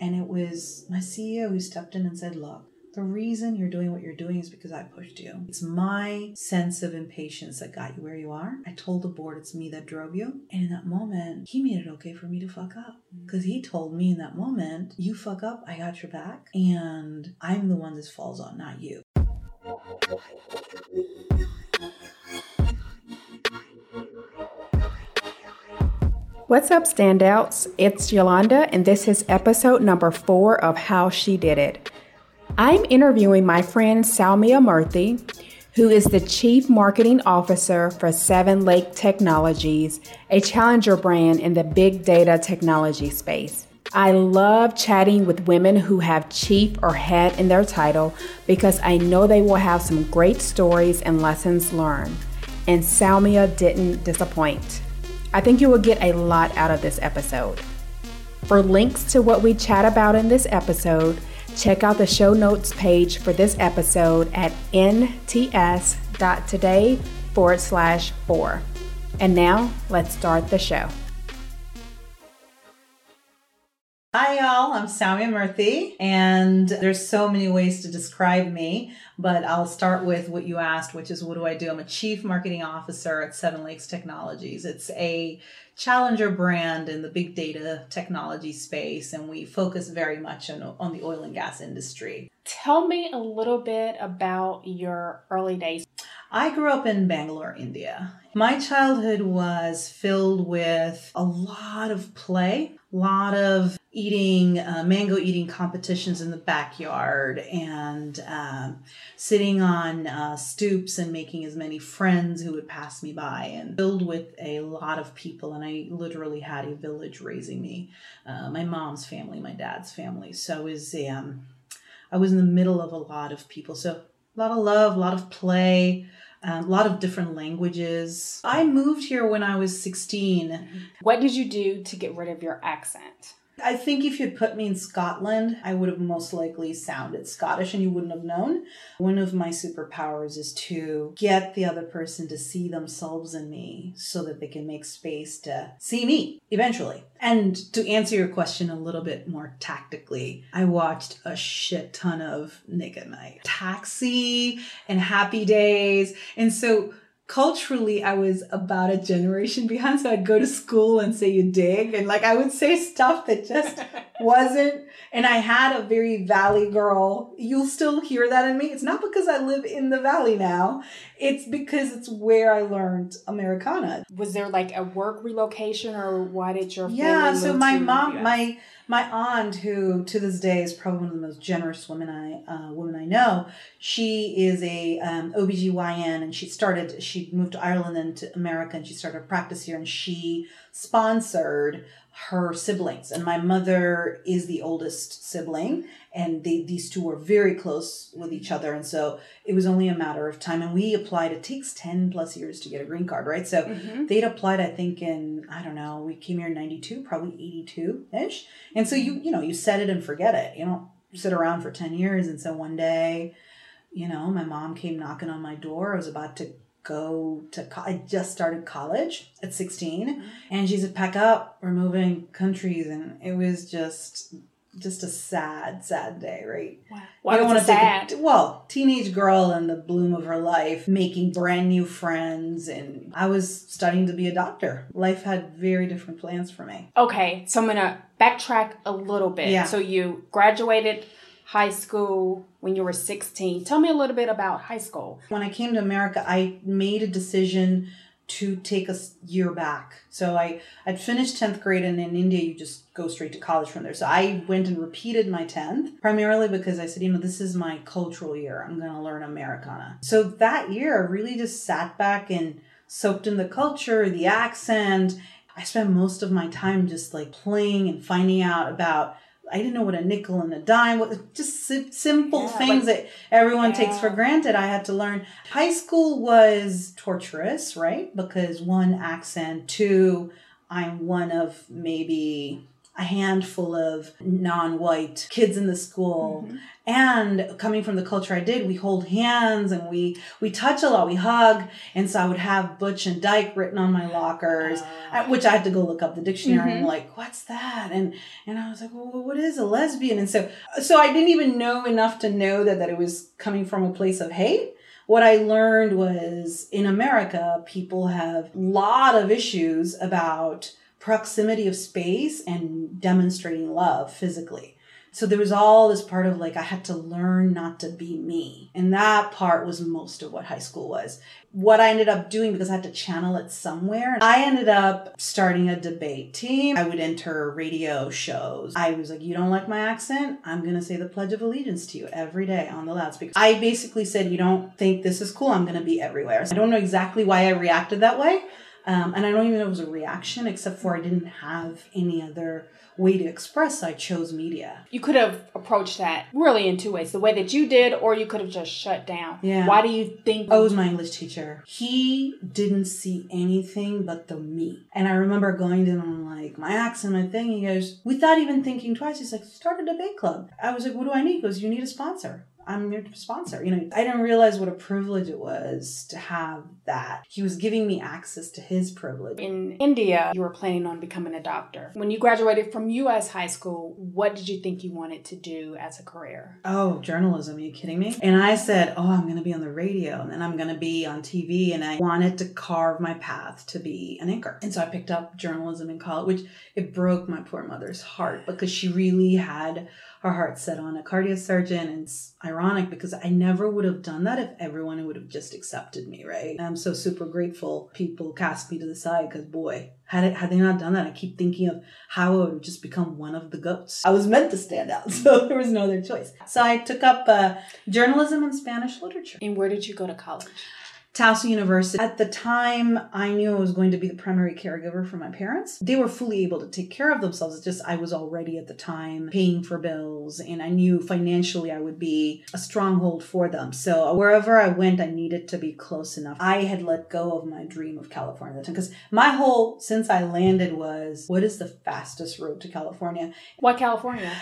And it was my CEO who stepped in and said, Look, the reason you're doing what you're doing is because I pushed you. It's my sense of impatience that got you where you are. I told the board it's me that drove you. And in that moment, he made it okay for me to fuck up. Mm. Because he told me in that moment, you fuck up, I got your back. And I'm the one this falls on, not you. What's up, standouts? It's Yolanda, and this is episode number four of How She Did It. I'm interviewing my friend Soumya Murthy, who is the Chief Marketing Officer for Seven Lake Technologies, a challenger brand in the big data technology space. I love chatting with women who have chief or head in their title because I know they will have some great stories and lessons learned. And Soumya didn't disappoint. I think you will get a lot out of this episode. For links to what we chat about in this episode, Check out the show notes page for this episode at nts.today forward slash four. And now let's start the show. Hi, y'all. I'm Soumya Murthy, and there's so many ways to describe me, but I'll start with what you asked, which is what do I do? I'm a chief marketing officer at Seven Lakes Technologies. It's a challenger brand in the big data technology space, and we focus very much on, on the oil and gas industry. Tell me a little bit about your early days. I grew up in Bangalore, India. My childhood was filled with a lot of play, a lot of eating uh, mango eating competitions in the backyard and um, sitting on uh, stoops and making as many friends who would pass me by and filled with a lot of people and i literally had a village raising me. Uh, my mom's family my dad's family. So I was um, i was in the middle of a lot of people. So a lot of love a lot of play a lot of different languages. I moved here when I was 16. What did you do to get rid of your accent? I think if you'd put me in Scotland, I would have most likely sounded Scottish and you wouldn't have known. One of my superpowers is to get the other person to see themselves in me so that they can make space to see me eventually. And to answer your question a little bit more tactically, I watched a shit ton of Nick at Nite, Taxi, and Happy Days. And so culturally I was about a generation behind. So I'd go to school and say you dig. And like I would say stuff that just wasn't. And I had a very valley girl. You'll still hear that in me. It's not because I live in the valley now. It's because it's where I learned Americana. Was there like a work relocation or why did your Yeah, so my mom my my aunt, who to this day is probably one of the most generous women I uh, I know, she is a um, OBGYN and she started she moved to Ireland and to America and she started a practice here and she sponsored her siblings. And my mother is the oldest sibling and they, these two were very close with each other. And so it was only a matter of time and we applied it takes 10 plus years to get a green card right? So mm-hmm. they'd applied i think in i don't know we came here in 92 probably 82ish and so you you know you set it and forget it. You don't sit around for 10 years and so one day you know my mom came knocking on my door. I was about to go to co- I just started college at 16 mm-hmm. and she said pack up we're moving countries and it was just just a sad sad day right wow. why don't want to sad? A, well teenage girl in the bloom of her life making brand new friends and I was studying to be a doctor life had very different plans for me okay so I'm gonna backtrack a little bit yeah. so you graduated high school when you were 16. Tell me a little bit about high school. When I came to America, I made a decision to take a year back. So I I'd finished 10th grade and in India you just go straight to college from there. So I went and repeated my 10th primarily because I said, you know, this is my cultural year. I'm going to learn Americana. So that year I really just sat back and soaked in the culture, the accent. I spent most of my time just like playing and finding out about I didn't know what a nickel and a dime was. Just simple yeah, things like, that everyone yeah. takes for granted. I had to learn. High school was torturous, right? Because one accent, two, I'm one of maybe a handful of non-white kids in the school. Mm-hmm. And coming from the culture I did, we hold hands and we we touch a lot, we hug. And so I would have Butch and Dyke written on my lockers, uh, which I had to go look up the dictionary mm-hmm. and like, what's that? And and I was like, well, what is a lesbian? And so so I didn't even know enough to know that that it was coming from a place of hate what I learned was in America, people have a lot of issues about proximity of space and demonstrating love physically. So there was all this part of like, I had to learn not to be me. And that part was most of what high school was. What I ended up doing, because I had to channel it somewhere, I ended up starting a debate team. I would enter radio shows. I was like, You don't like my accent? I'm going to say the Pledge of Allegiance to you every day on the loudspeaker. I basically said, You don't think this is cool? I'm going to be everywhere. I don't know exactly why I reacted that way. Um, and I don't even know it was a reaction, except for I didn't have any other way to express, I chose media. You could have approached that really in two ways the way that you did, or you could have just shut down. Yeah. Why do you think? Oh, it was my English teacher. He didn't see anything but the me. And I remember going to him and like, my accent, my thing. He goes, without even thinking twice, he's like, start a debate club. I was like, what do I need? He goes, you need a sponsor. I'm your sponsor. You know, I didn't realize what a privilege it was to have that. He was giving me access to his privilege. In India, you were planning on becoming a doctor. When you graduated from US high school, what did you think you wanted to do as a career? Oh, journalism. Are you kidding me? And I said, Oh, I'm going to be on the radio and then I'm going to be on TV. And I wanted to carve my path to be an anchor. And so I picked up journalism in college, which it broke my poor mother's heart because she really had her heart set on a cardiac surgeon. And it's ironic because I never would have done that if everyone would have just accepted me, right? I'm so super grateful people cast me to the side because boy, had it had they not done that, I keep thinking of how I would just become one of the goats. I was meant to stand out, so there was no other choice. So I took up uh, journalism and Spanish literature. And where did you go to college? Towson University. At the time, I knew I was going to be the primary caregiver for my parents. They were fully able to take care of themselves. It's just I was already at the time paying for bills, and I knew financially I would be a stronghold for them. So wherever I went, I needed to be close enough. I had let go of my dream of California because my whole since I landed was what is the fastest road to California? Why California?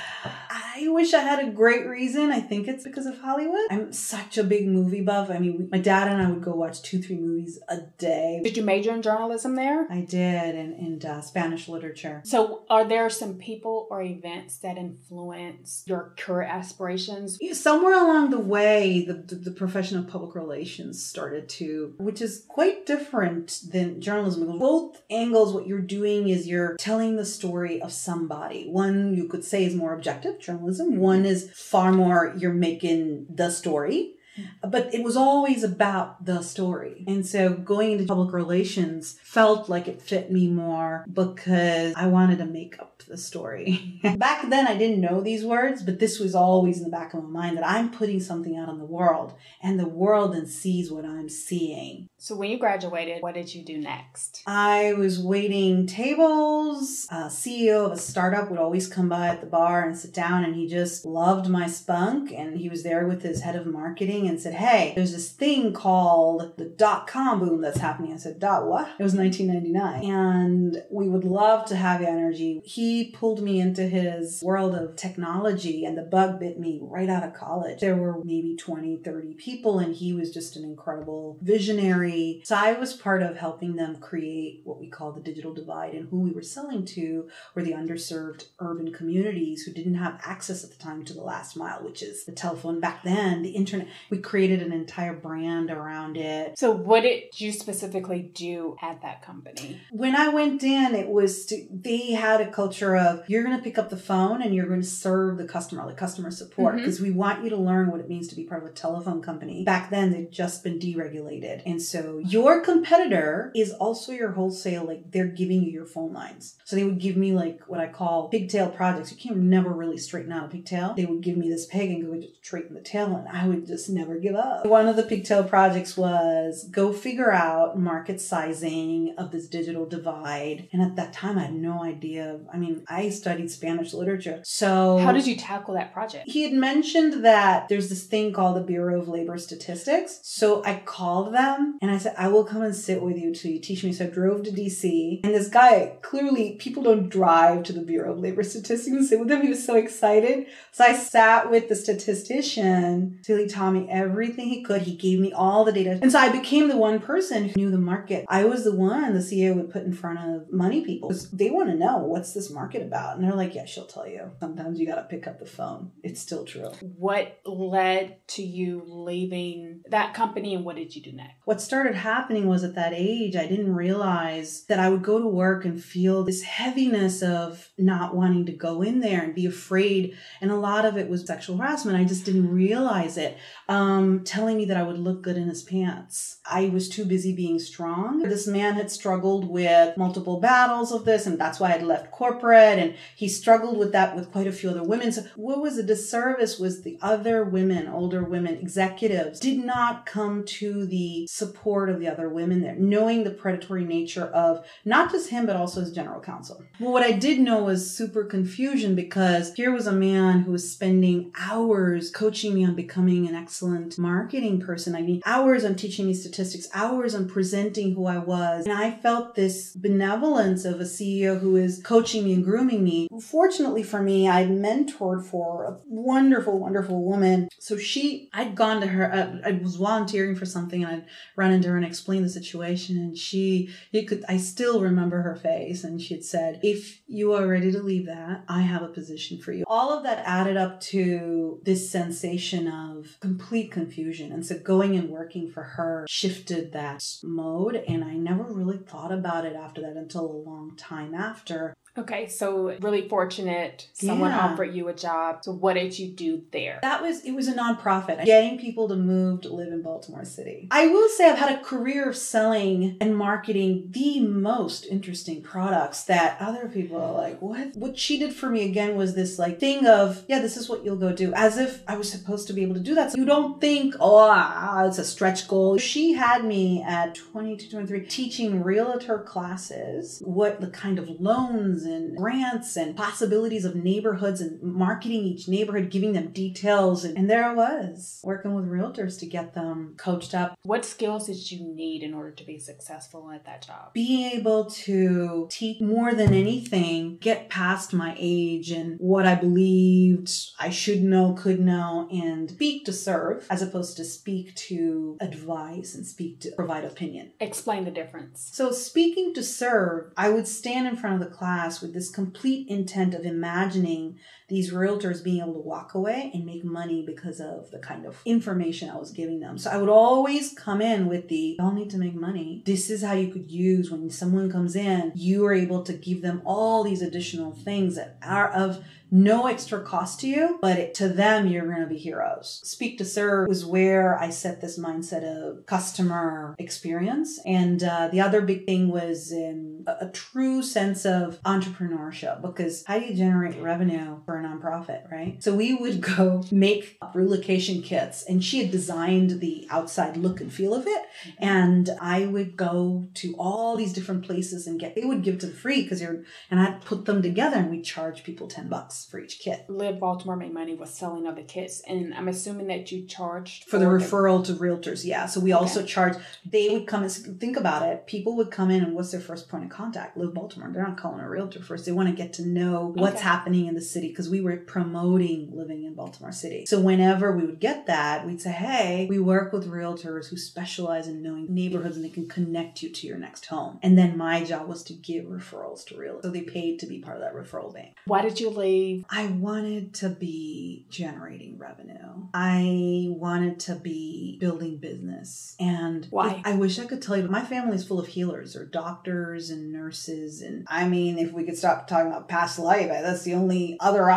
I wish I had a great reason. I think it's because of Hollywood. I'm such a big movie buff. I mean, my dad and I would go watch two, three movies a day. Did you major in journalism there? I did, and in, in uh, Spanish literature. So, are there some people or events that influence your career aspirations? Somewhere along the way, the, the, the profession of public relations started to, which is quite different than journalism. Both angles, what you're doing is you're telling the story of somebody. One you could say is more objective journalism. One is far more you're making the story but it was always about the story. And so going into public relations felt like it fit me more because I wanted to make the story. back then, I didn't know these words, but this was always in the back of my mind that I'm putting something out in the world and the world then sees what I'm seeing. So when you graduated, what did you do next? I was waiting tables. A CEO of a startup would always come by at the bar and sit down, and he just loved my spunk. And he was there with his head of marketing and said, Hey, there's this thing called the dot com boom that's happening. I said, Dot what? It was 1999. And we would love to have energy. He pulled me into his world of technology, and the bug bit me right out of college. There were maybe 20, 30 people, and he was just an incredible visionary so I was part of helping them create what we call the digital divide. And who we were selling to were the underserved urban communities who didn't have access at the time to the last mile, which is the telephone. Back then, the internet, we created an entire brand around it. So, what did you specifically do at that company? When I went in, it was to, they had a culture of you're going to pick up the phone and you're going to serve the customer, like customer support, because mm-hmm. we want you to learn what it means to be part of a telephone company. Back then, they'd just been deregulated. And so your competitor is also your wholesale, like they're giving you your phone lines. So they would give me like what I call pigtail projects. You can't never really straighten out a pigtail. They would give me this pig and go just straighten the tail and I would just never give up. One of the pigtail projects was go figure out market sizing of this digital divide. And at that time I had no idea. I mean, I studied Spanish literature. So how did you tackle that project? He had mentioned that there's this thing called the Bureau of Labor Statistics. So I called them and I said, I will come and sit with you till you teach me. So I drove to DC and this guy clearly people don't drive to the Bureau of Labor Statistics and sit with him. He was so excited. So I sat with the statistician till he taught me everything he could. He gave me all the data. And so I became the one person who knew the market. I was the one the CEO would put in front of money people. Because they want to know what's this market about. And they're like, yeah, she'll tell you. Sometimes you got to pick up the phone. It's still true. What led to you leaving that company and what did you do next? What started happening was at that age, I didn't realize that I would go to work and feel this heaviness of not wanting to go in there and be afraid. And a lot of it was sexual harassment. I just didn't realize it. Um, telling me that I would look good in his pants. I was too busy being strong. This man had struggled with multiple battles of this, and that's why I'd left corporate. And he struggled with that with quite a few other women. So what was a disservice was the other women, older women, executives, did not come to the support of the other women there, knowing the predatory nature of not just him, but also his general counsel. Well, what I did know was super confusion because here was a man who was spending hours coaching me on becoming an excellent marketing person. I mean, hours on teaching me statistics, hours on presenting who I was. And I felt this benevolence of a CEO who is coaching me and grooming me. Fortunately for me, I'd mentored for a wonderful, wonderful woman. So she, I'd gone to her, uh, I was volunteering for something and I'd run into her and explain the situation. And she, you could, I still remember her face. And she had said, if you are ready to leave that, I have a position for you. All of that added up to this sensation of complete confusion. And so going and working for her shifted that mode. And I never really thought about it after that until a long time after. Okay, so really fortunate. Someone yeah. offered you a job. So what did you do there? That was it was a nonprofit, getting people to move to live in Baltimore City. I will say I've had a career of selling and marketing the most interesting products that other people are like, what? What she did for me again was this like thing of, yeah, this is what you'll go do, as if I was supposed to be able to do that. So you don't think, oh, ah, it's a stretch goal. She had me at 22, 23 teaching realtor classes, what the kind of loans and grants and possibilities of neighborhoods and marketing each neighborhood, giving them details. And, and there I was working with realtors to get them coached up. What skills did you need in order to be successful at that job? Being able to teach more than anything, get past my age and what I believed I should know, could know, and speak to serve as opposed to speak to advise and speak to provide opinion. Explain the difference. So, speaking to serve, I would stand in front of the class with this complete intent of imagining these realtors being able to walk away and make money because of the kind of information I was giving them. So I would always come in with the, y'all need to make money. This is how you could use when someone comes in, you are able to give them all these additional things that are of no extra cost to you, but it, to them, you're going to be heroes. Speak to Serve was where I set this mindset of customer experience. And uh, the other big thing was in a, a true sense of entrepreneurship because how do you generate revenue for a nonprofit, right? So we would go make relocation kits, and she had designed the outside look and feel of it. Mm-hmm. And I would go to all these different places and get, they would give it to the free because you're, and I'd put them together and we charge people 10 bucks for each kit. Live Baltimore made money was selling of the kits, and I'm assuming that you charged for, for the referral to realtors. Yeah, so we okay. also charge. They would come and think about it. People would come in, and what's their first point of contact? Live Baltimore. They're not calling a realtor first. They want to get to know what's okay. happening in the city because we were promoting living in Baltimore City. So whenever we would get that, we'd say, "Hey, we work with realtors who specialize in knowing neighborhoods, and they can connect you to your next home." And then my job was to give referrals to realtors, so they paid to be part of that referral bank. Why did you leave? I wanted to be generating revenue. I wanted to be building business. And why? I wish I could tell you, but my family is full of healers or doctors and nurses. And I mean, if we could stop talking about past life, that's the only other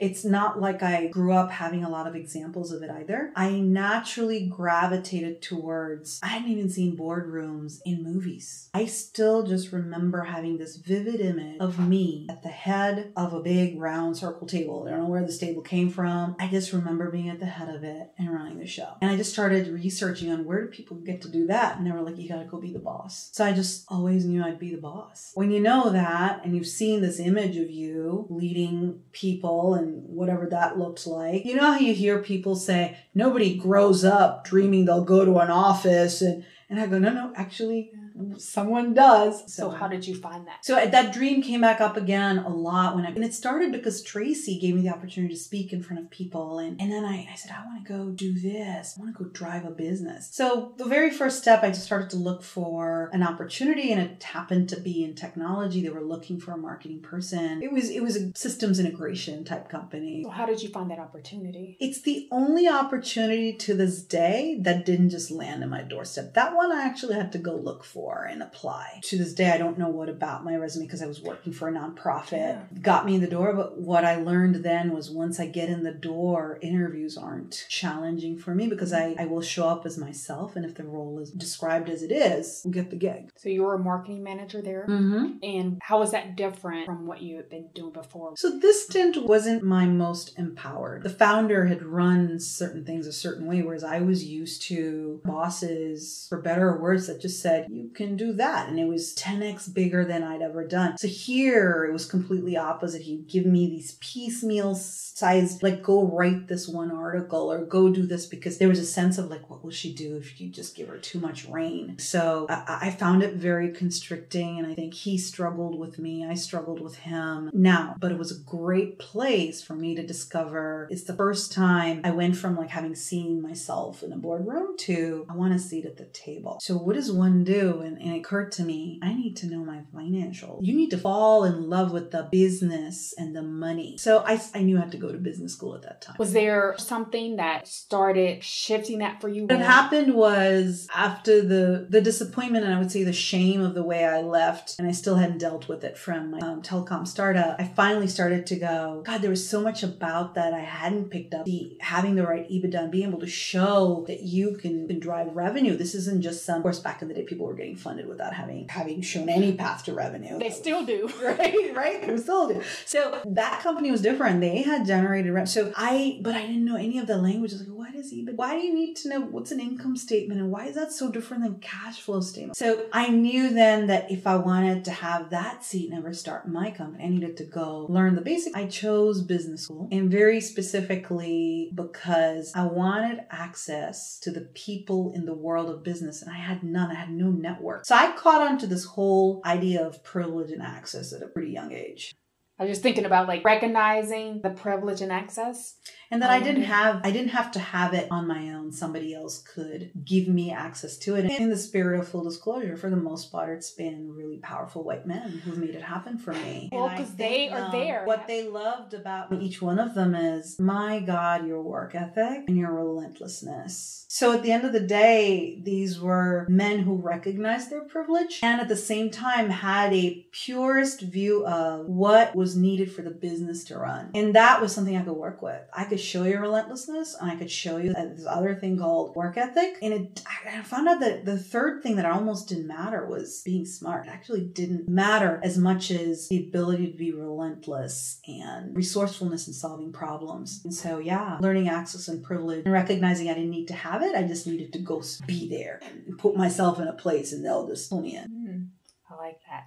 It's not like I grew up having a lot of examples of it either. I naturally gravitated towards, I hadn't even seen boardrooms in movies. I still just remember having this vivid image of me at the head of a big round circle table. I don't know where this table came from. I just remember being at the head of it and running the show. And I just started researching on where do people get to do that? And they were like, you gotta go be the boss. So I just always knew I'd be the boss. When you know that and you've seen this image of you leading people and whatever that looks like, you know how you hear people say, nobody grows up dreaming they'll go to an office and and I go, no, no, actually, someone does. So, how did you find that? So that dream came back up again a lot when I, and it started because Tracy gave me the opportunity to speak in front of people. And, and then I, I said, I want to go do this. I want to go drive a business. So the very first step, I just started to look for an opportunity and it happened to be in technology. They were looking for a marketing person. It was, it was a systems integration type company. So how did you find that opportunity? It's the only opportunity to this day that didn't just land in my doorstep. That one I actually had to go look for for and apply. To this day, I don't know what about my resume because I was working for a nonprofit yeah. got me in the door. But what I learned then was once I get in the door, interviews aren't challenging for me because I, I will show up as myself. And if the role is described as it is, we'll get the gig. So you were a marketing manager there. Mm-hmm. And how was that different from what you had been doing before? So this stint wasn't my most empowered. The founder had run certain things a certain way, whereas I was used to bosses, for better or worse, that just said, you can do that. And it was 10x bigger than I'd ever done. So here it was completely opposite. He'd give me these piecemeal sized, like, go write this one article or go do this because there was a sense of like, what will she do if you just give her too much rein? So I, I found it very constricting. And I think he struggled with me. I struggled with him. Now, but it was a great place for me to discover. It's the first time I went from like having seen myself in a boardroom to I want a seat at the table. So what does one do? And, and it occurred to me, I need to know my financial. You need to fall in love with the business and the money. So I, I knew I had to go to business school at that time. Was there something that started shifting that for you? What happened was after the the disappointment and I would say the shame of the way I left, and I still hadn't dealt with it from my um, telecom startup. I finally started to go. God, there was so much about that I hadn't picked up. The having the right EBITDA and being able to show that you can, can drive revenue. This isn't just some. Of course, back in the day, people were getting funded without having having shown any path to revenue. They still do, right? Right? They still do. So that company was different. They had generated revenue. So I, but I didn't know any of the language. I was like, what is EBIT? Why do you need to know what's an income statement and why is that so different than cash flow statement? So I knew then that if I wanted to have that seat and never start my company, I needed to go learn the basics. I chose business school and very specifically because I wanted access to the people in the world of business and I had none. I had no network network. So I caught on to this whole idea of privilege and access at a pretty young age. I was just thinking about like recognizing the privilege and access and that I didn't have I didn't have to have it on my own. Somebody else could give me access to it. And in the spirit of full disclosure, for the most part, it's been really powerful white men who've made it happen for me. Well, because they are um, there. What they loved about each one of them is, my God, your work ethic and your relentlessness. So at the end of the day, these were men who recognized their privilege and at the same time had a purest view of what was needed for the business to run. And that was something I could work with. I could could show you relentlessness and I could show you this other thing called work ethic. And it, I found out that the third thing that almost didn't matter was being smart. It actually didn't matter as much as the ability to be relentless and resourcefulness in solving problems. And so, yeah, learning access and privilege and recognizing I didn't need to have it. I just needed to go be there and put myself in a place and they'll just pull me in. Mm, I like that.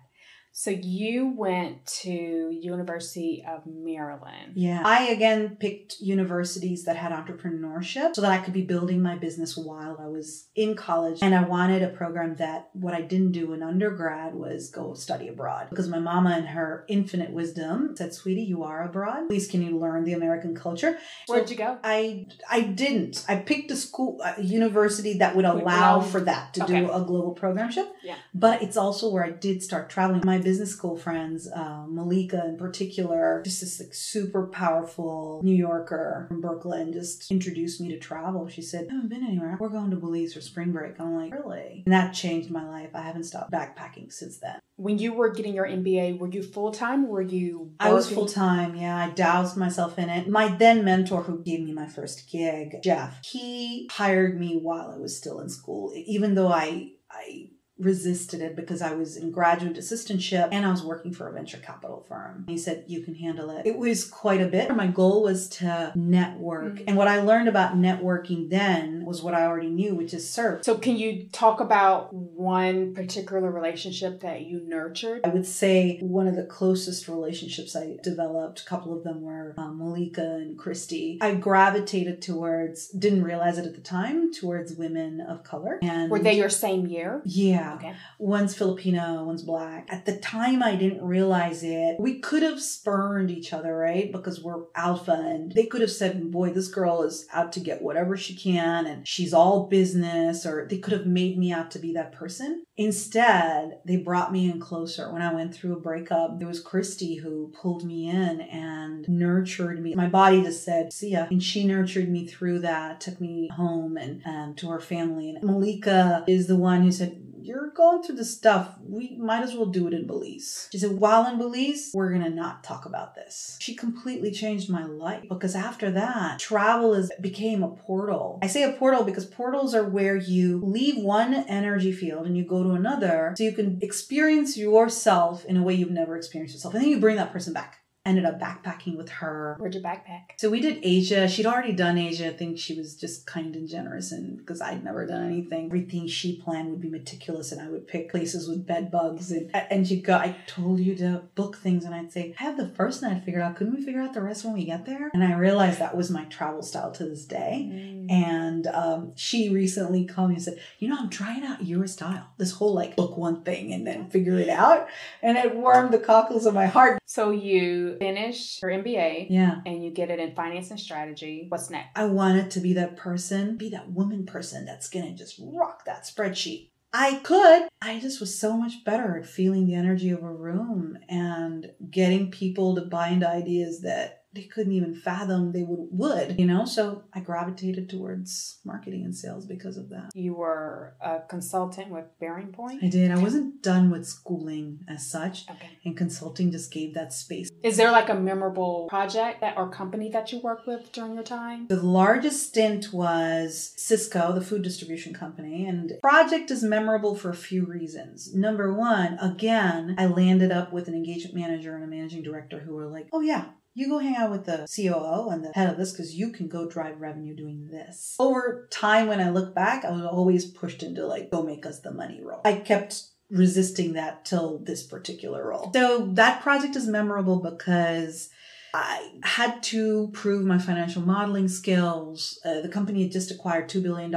So you went to University of Maryland. Yeah. I again picked universities that had entrepreneurship so that I could be building my business while I was in college. And I wanted a program that what I didn't do in undergrad was go study abroad because my mama in her infinite wisdom said, "Sweetie, you are abroad. Please can you learn the American culture?" Where'd you go? I I didn't. I picked a school a university that would allow for that to okay. do a global programship. Yeah. But it's also where I did start traveling. My business school friends, uh, Malika in particular, just this like super powerful New Yorker from Brooklyn, just introduced me to travel. She said, I haven't been anywhere. We're going to Belize for spring break. I'm like, really? And that changed my life. I haven't stopped backpacking since then. When you were getting your MBA, were you full time? Were you? Working? I was full time. Yeah, I doused myself in it. My then mentor, who gave me my first gig, Jeff, he hired me while I was still in school, even though I I resisted it because I was in graduate assistantship and I was working for a venture capital firm. He said, You can handle it. It was quite a bit. My goal was to network. Mm-hmm. And what I learned about networking then was what I already knew, which is serve. So, can you talk about one particular relationship that you nurtured? I would say one of the closest relationships I developed, a couple of them were um, Malika and Christy. I gravitated towards, didn't realize it at the time, towards women of color. And were they your same year? Yeah. Okay. One's Filipino, one's black. At the time, I didn't realize it. We could have spurned each other, right? Because we're alpha, and they could have said, boy, this girl is out to get whatever she can, and she's all business, or they could have made me out to be that person. Instead, they brought me in closer. When I went through a breakup, there was Christy who pulled me in and nurtured me. My body just said, see ya. And she nurtured me through that, took me home and um, to her family. And Malika is the one who said, you're going through the stuff. We might as well do it in Belize. She said, while in Belize, we're going to not talk about this. She completely changed my life because after that, travel is became a portal. I say a portal because portals are where you leave one energy field and you go to another so you can experience yourself in a way you've never experienced yourself. And then you bring that person back ended up backpacking with her. Where'd you backpack? So we did Asia. She'd already done Asia. I think she was just kind and generous, and because I'd never done anything, everything she planned would be meticulous, and I would pick places with bed bugs. And and she'd go, I told you to book things, and I'd say, I have the first night figured out. Couldn't we figure out the rest when we get there? And I realized that was my travel style to this day. Mm. And um, she recently called me and said, you know, I'm trying out your style. This whole like book one thing and then figure it out, and it warmed the cockles of my heart. So you finish your MBA. Yeah. And you get it in finance and strategy. What's next? I wanted to be that person, be that woman person that's going to just rock that spreadsheet. I could. I just was so much better at feeling the energy of a room and getting people to buy into ideas that they couldn't even fathom they would would you know? So i gravitated towards marketing and sales because of that. You were a consultant with Bearing Point? I did. I wasn't done with schooling as such okay. and consulting just gave that space. Is there like a memorable project that or company that you worked with during your time? The largest stint was Sysco the food distribution company and project is memorable for a few reasons. Number one again i landed up with an engagement manager and a managing director who were like oh yeah you go hang out with the COO and the head of this because you can go drive revenue doing this. Over time, when I look back, I was always pushed into like, go make us the money role. I kept resisting that till this particular role. So that project is memorable because I had to prove my financial modeling skills. Uh, the company had just acquired $2 billion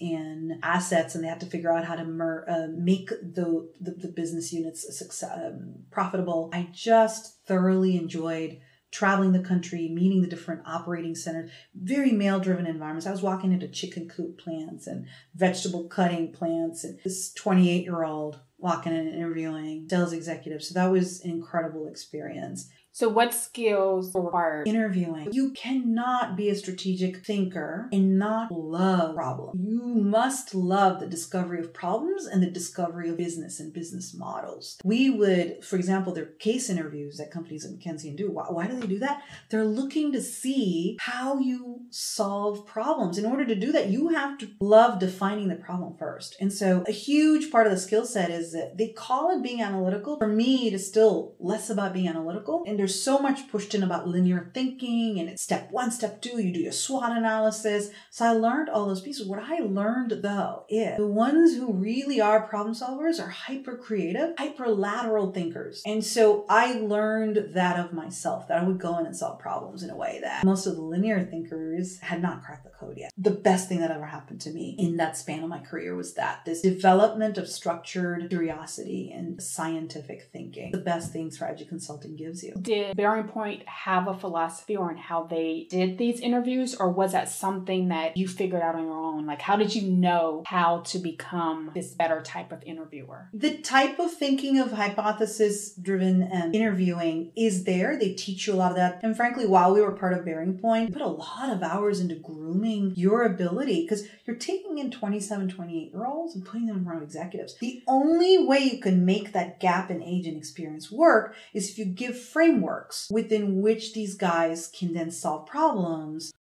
in assets and they had to figure out how to mer- uh, make the, the, the, business units success, um, profitable. I just thoroughly enjoyed traveling the country, meeting the different operating centers, very male driven environments. I was walking into chicken coop plants and vegetable cutting plants, and this 28 year old walking in and interviewing sales executives. So that was an incredible experience. So, what skills are required? Interviewing. You cannot be a strategic thinker and not love problems. You must love the discovery of problems and the discovery of business and business models. We would, for example, there are case interviews that companies at McKinsey and do. Why, why do they do that? They're looking to see how you solve problems. In order to do that, you have to love defining the problem first. And so, a huge part of the skill set is that they call it being analytical. For me, it is still less about being analytical. And there's so much pushed in about linear thinking and it's step one, step two, you do your SWOT analysis. So I learned all those pieces. What I learned though is the ones who really are problem solvers are hyper creative, hyper lateral thinkers. And so I learned that of myself, that I would go in and solve problems in a way that most of the linear thinkers had not cracked the code yet. The best thing that ever happened to me in that span of my career was that this development of structured curiosity and scientific thinking, the best things strategy consulting gives you. Did did Bearing Point have a philosophy on how they did these interviews, or was that something that you figured out on your own? Like, how did you know how to become this better type of interviewer? The type of thinking of hypothesis driven interviewing is there. They teach you a lot of that. And frankly, while we were part of Bearing Point, put a lot of hours into grooming your ability because you're taking in 27, 28 year olds and putting them around executives. The only way you can make that gap in age and experience work is if you give frameworks within which these guys can then solve problems.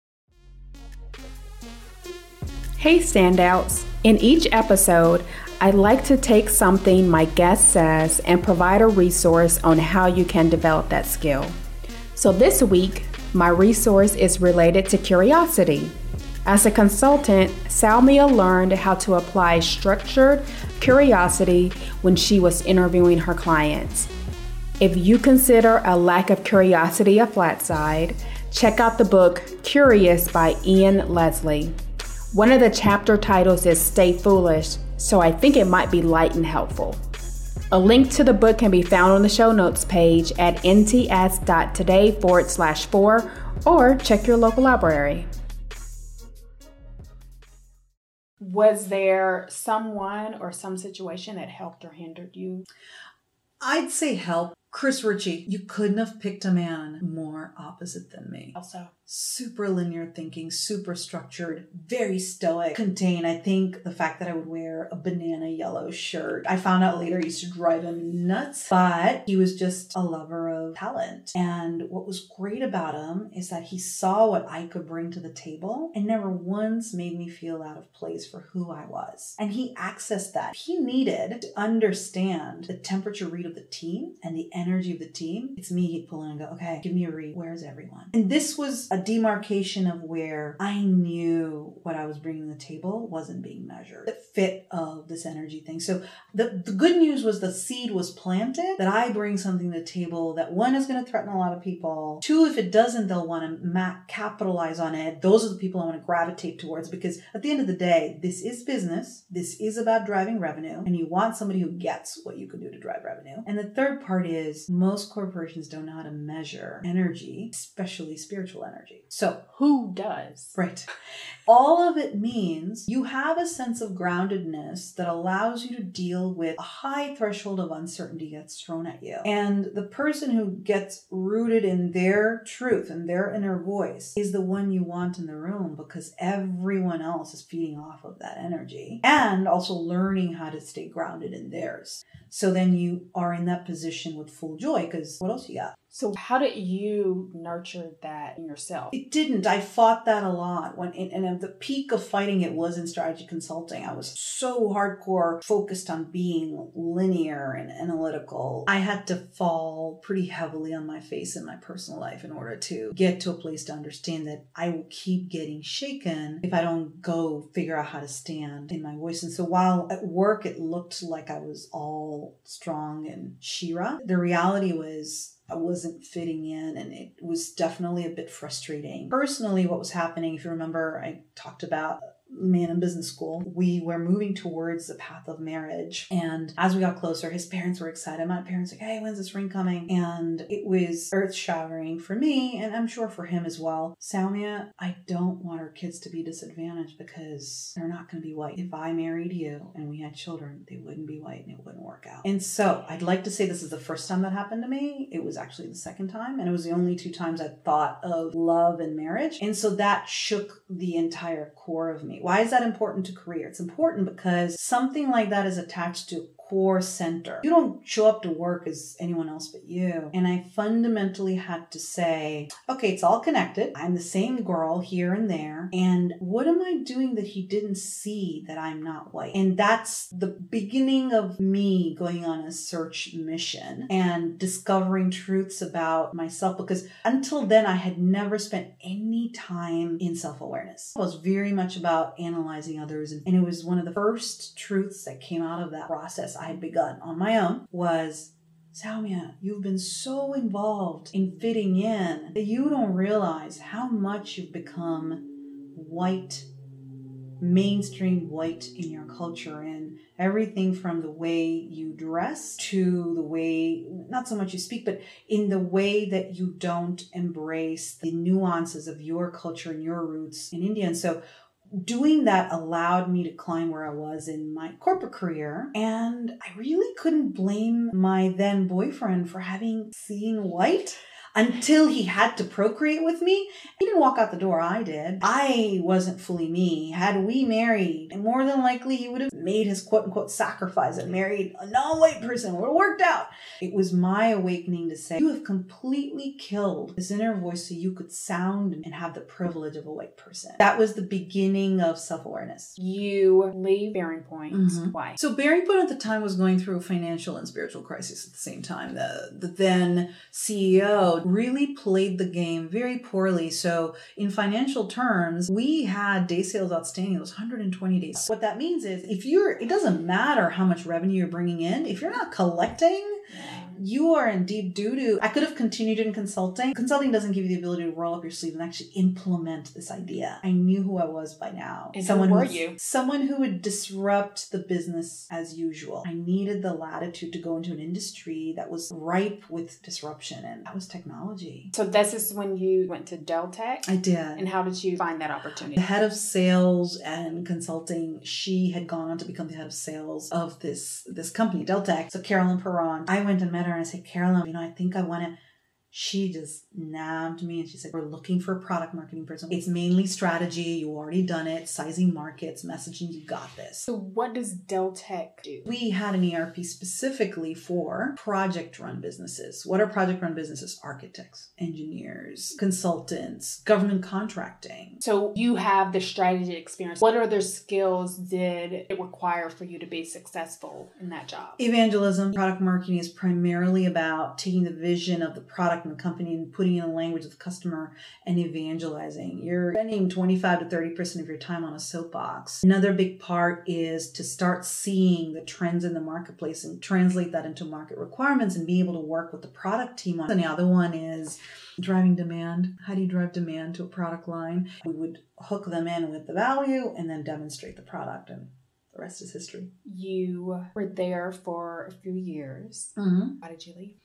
Hey, standouts. In each episode, I like to take something my guest says and provide a resource on how you can develop that skill. So this week, my resource is related to curiosity. As a consultant, Soumya learned how to apply structured curiosity when she was interviewing her clients. If you consider a lack of curiosity a flat side, check out the book Curious by Ian Leslie. One of the chapter titles is Stay Foolish, so I think it might be light and helpful. A link to the book can be found on the show notes page at nts.today forward slash four or check your local library. Was there someone or some situation that helped or hindered you? I'd say help. Chris Ritchie, you couldn't have picked a man more opposite than me. Also, super linear thinking, super structured, very stoic. Contain, I think, the fact that I would wear a banana yellow shirt. I found out later used to drive him nuts, but he was just a lover of talent. And what was great about him is that he saw what I could bring to the table and never once made me feel out of place for who I was. And he accessed that. He needed to understand the temperature read of the team and the energy of the team. It's me he'd pull in and go, okay, give me a read. Where's everyone? And this was a demarcation of where I knew what I was bringing to the table wasn't being measured. The fit of this energy thing. So the, the good news was the seed was planted that I bring something to the table that one is going to threaten a lot of people. Two, if it doesn't, they'll want to ma- capitalize on it. Those are the people I want to gravitate towards because at the end of the day, this is business. This is about driving revenue and you want somebody who gets what you can do to drive revenue. And the third part is most corporations don't know how to measure energy, especially spiritual energy energy. So, who does? Right. All of it means you have a sense of groundedness that allows you to deal with a high threshold of uncertainty that's thrown at you. And the person who gets rooted in their truth and their inner voice is the one you want in the room because everyone else is feeding off of that energy and also learning how to stay grounded in theirs. So then you are in that position with full joy because what else you got? So, how did you nurture that in yourself? It didn't. I fought that a lot. When and at the peak of fighting it was in strategy consulting. I was so hardcore focused on being linear and analytical. I had to fall pretty heavily on my face in my personal life in order to get to a place to understand that I will keep getting shaken if I don't go figure out how to stand in my voice. And so, while at work it looked like I was all strong and Shira, the reality was I wasn't fitting in and it was definitely a bit frustrating. Personally, what was happening, if you remember, I talked about man in business school, we were moving towards the path of marriage. And as we got closer, his parents were excited. My parents were like, hey, when's this ring coming? And it was earth shattering for me, and I'm sure for him as well. Soumya, I don't want our kids to be disadvantaged because they're not going to be white. If I married you and we had children, they wouldn't be white and it wouldn't work out. And so I'd like to say this is the first time that happened to me. It was actually the second time, and it was the only two times I thought of love and marriage. And so that shook the entire core of me. Why is that important to career? It's important because something like that is attached to core center. You don't show up to work as anyone else but you. And I fundamentally had to say, okay, it's all connected. I'm the same girl here and there. And what am I doing that he didn't see that I'm not white? And that's the beginning of me going on a search mission and discovering truths about myself because until then I had never spent any time in self awareness. I was very much about analyzing others. And it was one of the first truths that came out of that process I had begun on my own was Soumya, you've been so involved in fitting in that you don't realize how much you've become white mainstream white in your culture and everything from the way you dress to the way not so much you speak but in the way that you don't embrace the nuances of your culture and your roots in India. And so doing that allowed me to climb where I was in my corporate career. And I really couldn't blame my then boyfriend for having seen white until he had to procreate with me. He didn't walk out the door, I did. I wasn't fully me. Had we married, more than likely he would have made his quote unquote sacrifice and married a non white person. It would have worked out. It was my awakening to say, You have completely killed this inner voice so you could sound and have the privilege of a white person. That was the beginning of self awareness. You leave Bearing Point. Mm-hmm. Why? So, Bearing Point at the time was going through a financial and spiritual crisis at the same time. The, the then CEO really played the game very poorly. So, in financial terms, we had day sales outstanding. It was 120 days. What that means is if you're, it doesn't matter how much revenue you're bringing in, if you're not collecting, you are in deep doo doo. I could have continued in consulting. Consulting doesn't give you the ability to roll up your sleeve and actually implement this idea. I knew who I was by now. And someone who were you? Someone who would disrupt the business as usual. I needed the latitude to go into an industry that was ripe with disruption, and that was technology. So this is when you went to Deltek. I did. And how did you find that opportunity? The head of sales and consulting, she had gone on to become the head of sales of this this company, Deltek. So Carolyn Perron. I went and met and I said, Carolyn, you know, I think I want to she just nabbed me and she said, We're looking for a product marketing person. It's mainly strategy. You already done it, sizing markets, messaging, you got this. So, what does Deltek do? We had an ERP specifically for project run businesses. What are project run businesses? Architects, engineers, consultants, government contracting. So, you have the strategy experience. What other skills did it require for you to be successful in that job? Evangelism, product marketing is primarily about taking the vision of the product the company and putting in the language of the customer and evangelizing. You're spending 25 to 30% of your time on a soapbox. Another big part is to start seeing the trends in the marketplace and translate that into market requirements and be able to work with the product team on. And the other one is driving demand. How do you drive demand to a product line? We would hook them in with the value and then demonstrate the product and the rest is history. You were there for a few years. Mm-hmm. Why did you leave?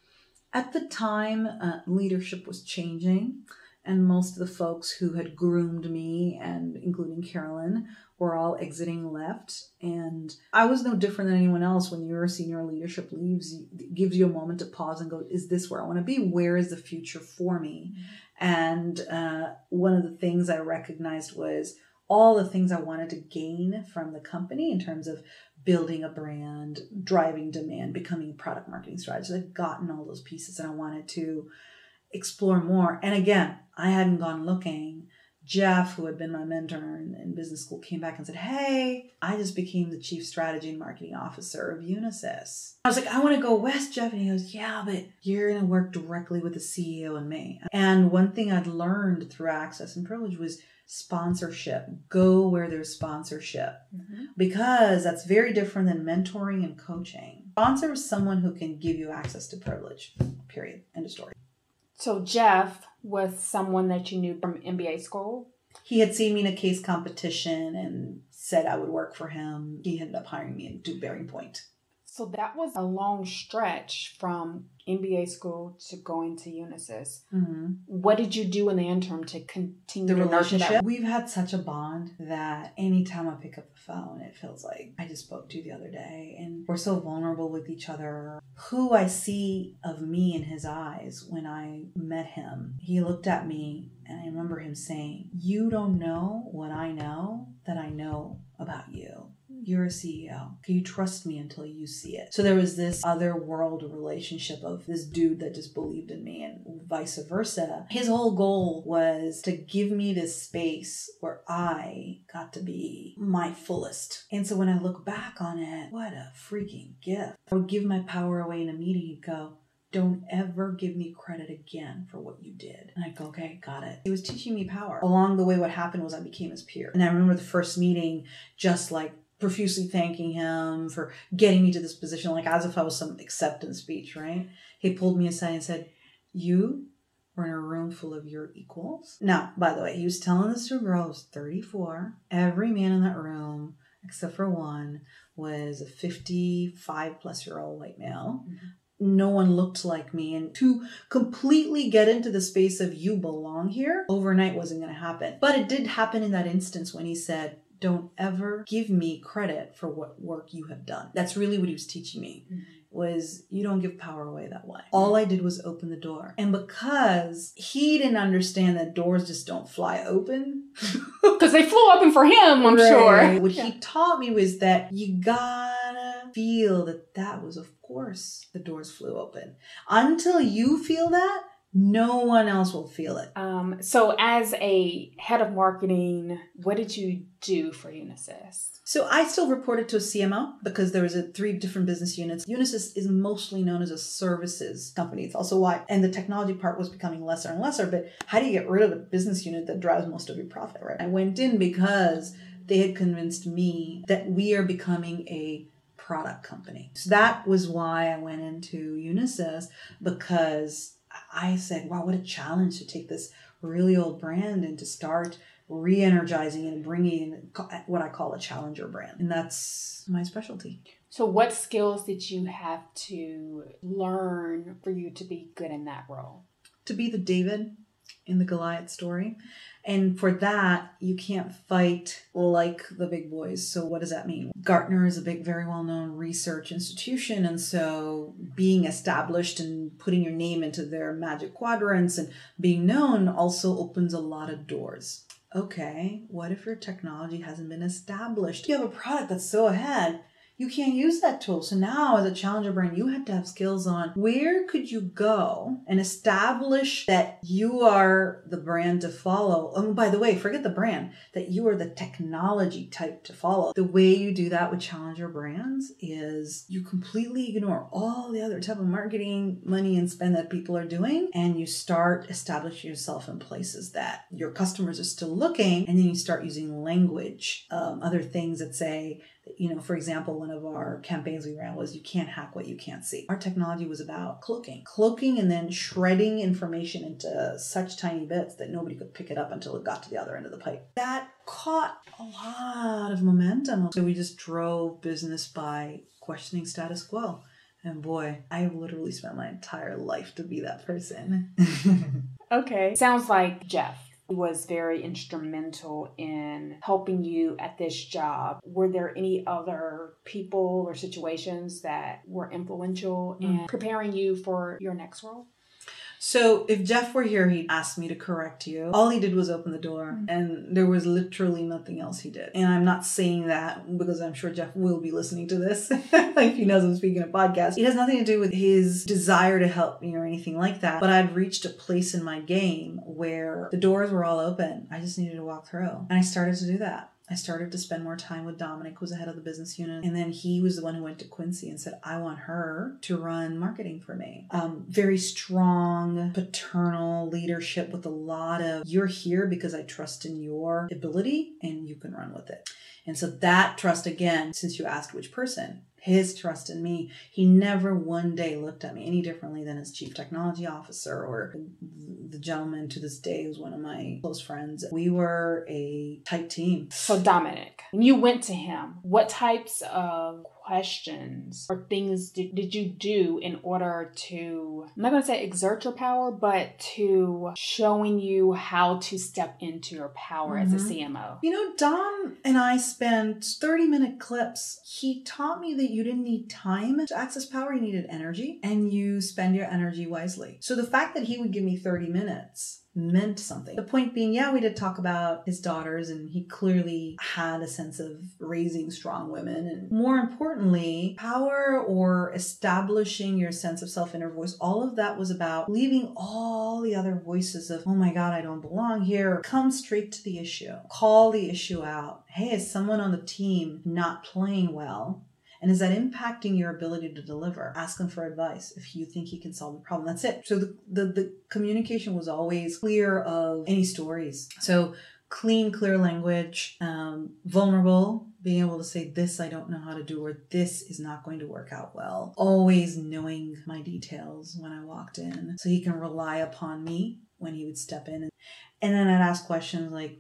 At the time, uh, leadership was changing, and most of the folks who had groomed me, and including Carolyn, were all exiting left. And I was no different than anyone else. When your senior leadership leaves, it gives you a moment to pause and go, Is this where I want to be? Where is the future for me? Mm-hmm. And uh, one of the things I recognized was all the things I wanted to gain from the company in terms of building a brand, driving demand, becoming a product marketing strategist. I'd gotten all those pieces and I wanted to explore more. And again, I hadn't gone looking. Jeff, who had been my mentor in, in, business school, came back and said, Hey, I just became the chief strategy and marketing officer of Unisys. I was like, I want to go west, Jeff. And he goes, Yeah, but you're going to work directly with the CEO and me. And one thing I'd learned through Access and Privilege was sponsorship. Go where there's sponsorship mm-hmm. because that's very different than mentoring and coaching. Sponsor is someone who can give you access to privilege, period. End of story. So, Jeff was someone that you knew from MBA school? He had seen me in a case competition and said I would work for him. He ended up hiring me to Bearing Point. So that was a long stretch from MBA school to going to Unisys. Mm-hmm. What did you do in the interim to continue the to relationship? We've had such a bond that anytime I pick up the phone, it feels like I just spoke to you the other day, and we're so vulnerable with each other. Who I see of me in his eyes when I met him, he looked at me, and I remember him saying, "You don't know what I know that I know about you." You're a CEO. Can you trust me until you see it? So there was this other world relationship of this dude that just believed in me and vice versa. His whole goal was to give me this space where I got to be my fullest. And so when I look back on it, what a freaking gift. I would give my power away in a meeting. He'd go, don't ever give me credit again for what you did. And I go, okay, got it. He was teaching me power. Along the way, what happened was I became his peer. And I remember the first meeting, just like profusely thanking him for getting me to this position, like as if I was some acceptance speech, right? He pulled me aside and said, You we're in a room full of your equals. Now, by the way, he was telling this to a girl who's 34. Every man in that room, except for one, was a 55 plus year old white male. Mm-hmm no one looked like me and to completely get into the space of you belong here overnight wasn't going to happen but it did happen in that instance when he said don't ever give me credit for what work you have done that's really what he was teaching me mm-hmm was you don't give power away that way. All I did was open the door. And because he didn't understand that doors just don't fly open. Because they flew open for him, I'm right. sure. What yeah. he taught me was that you gotta feel that that was, of course, the doors flew open. Until you feel that, no one else will feel it. Um, so, as a head of marketing, what did you do for Unisys? So I still reported to a CMO because there was a three different business units. Unisys is mostly known as a services company. It's also why, and the technology part was becoming lesser and lesser. But how do you get rid of a business unit that drives most of your profit, right? I went in because they had convinced me that we are becoming a product company. So that was why I went into Unisys because I said, wow, what a challenge to take this really old brand and to start re-energizing and bringing what I call a challenger brand. And that's my specialty. So what skills did you have to learn for you to be good in that role? To be the David in the Goliath story. And for that, you can't fight like the big boys. So, what does that mean? Gartner is a big, very well known research institution. And so, being established and putting your name into their magic quadrants and being known also opens a lot of doors okay, what if your technology hasn't been established? You have a product that's so ahead you can't use that tool. So now as a challenger brand, you have to have skills on where could you go and establish that you are the brand to follow. Oh, by the way, forget the brand, that you are the technology type to follow. The way you do that with challenger brands is you completely ignore all the other type of marketing money and spend that people are doing and you start establishing yourself in places that your customers are still looking and then you start using language, um, other things that say, you know, for example, one of our campaigns we ran was you can't hack what you can't see. Our technology was about cloaking, cloaking and then shredding information into such tiny bits that nobody could pick it up until it got to the other end of the pipe. That caught a lot of momentum. So we just drove business by questioning status quo. And boy, I literally spent my entire life to be that person. okay. Sounds like Jeff was very instrumental in helping you at this job. Were there any other people or situations that were influential in mm. preparing you for your next role? So if Jeff were here, he'd ask me to correct you. All he did was open the door, mm-hmm. and there was literally nothing else he did. And I'm not saying that because I'm sure Jeff will be listening to this if he knows I'm speaking a podcast. It has nothing to do with his desire to help me or anything like that. But I'd reached a place in my game where the doors were all open. I just needed to walk through, and I started to do that. I started to spend more time with Dominic, who was the head of the business unit. And then he was the one who went to Quincy and said, I want her to run marketing for me. Um, very strong, paternal leadership with a lot of, you're here because I trust in your ability and you can run with it. And so that trust, again, since you asked which person, his trust in me. He never one day looked at me any differently than his chief technology officer or the gentleman to this day who's one of my close friends. We were a tight team. So, Dominic, when you went to him, what types of questions or things did, did you do in order to, I'm not going to say exert your power, but to showing you how to step into your power mm-hmm. as a mm-hmm. CMO? You know, Dom and I spent 30 minute clips. He taught me that you didn't need time to access power, you needed energy, and you spend your energy wisely. So the fact that he would give me 30 minutes meant something. The point being, yeah, we did talk about his daughters, and he clearly had a sense of raising strong women. And more importantly, power or establishing your sense of self inner voice, all of that was about leaving all the other voices of, oh my God, I don't belong here. Come straight to the issue, call the issue out. Hey, is someone on the team not playing well? And is that impacting your ability to deliver? Ask him for advice if you think he can solve the problem. That's it. So the, the, the communication was always clear of any stories. So clean, clear language, um, vulnerable, being able to say, This I don't know how to do, or this is not going to work out well. Always knowing my details when I walked in. So he can rely upon me when he would step in. And, and then I'd ask questions like,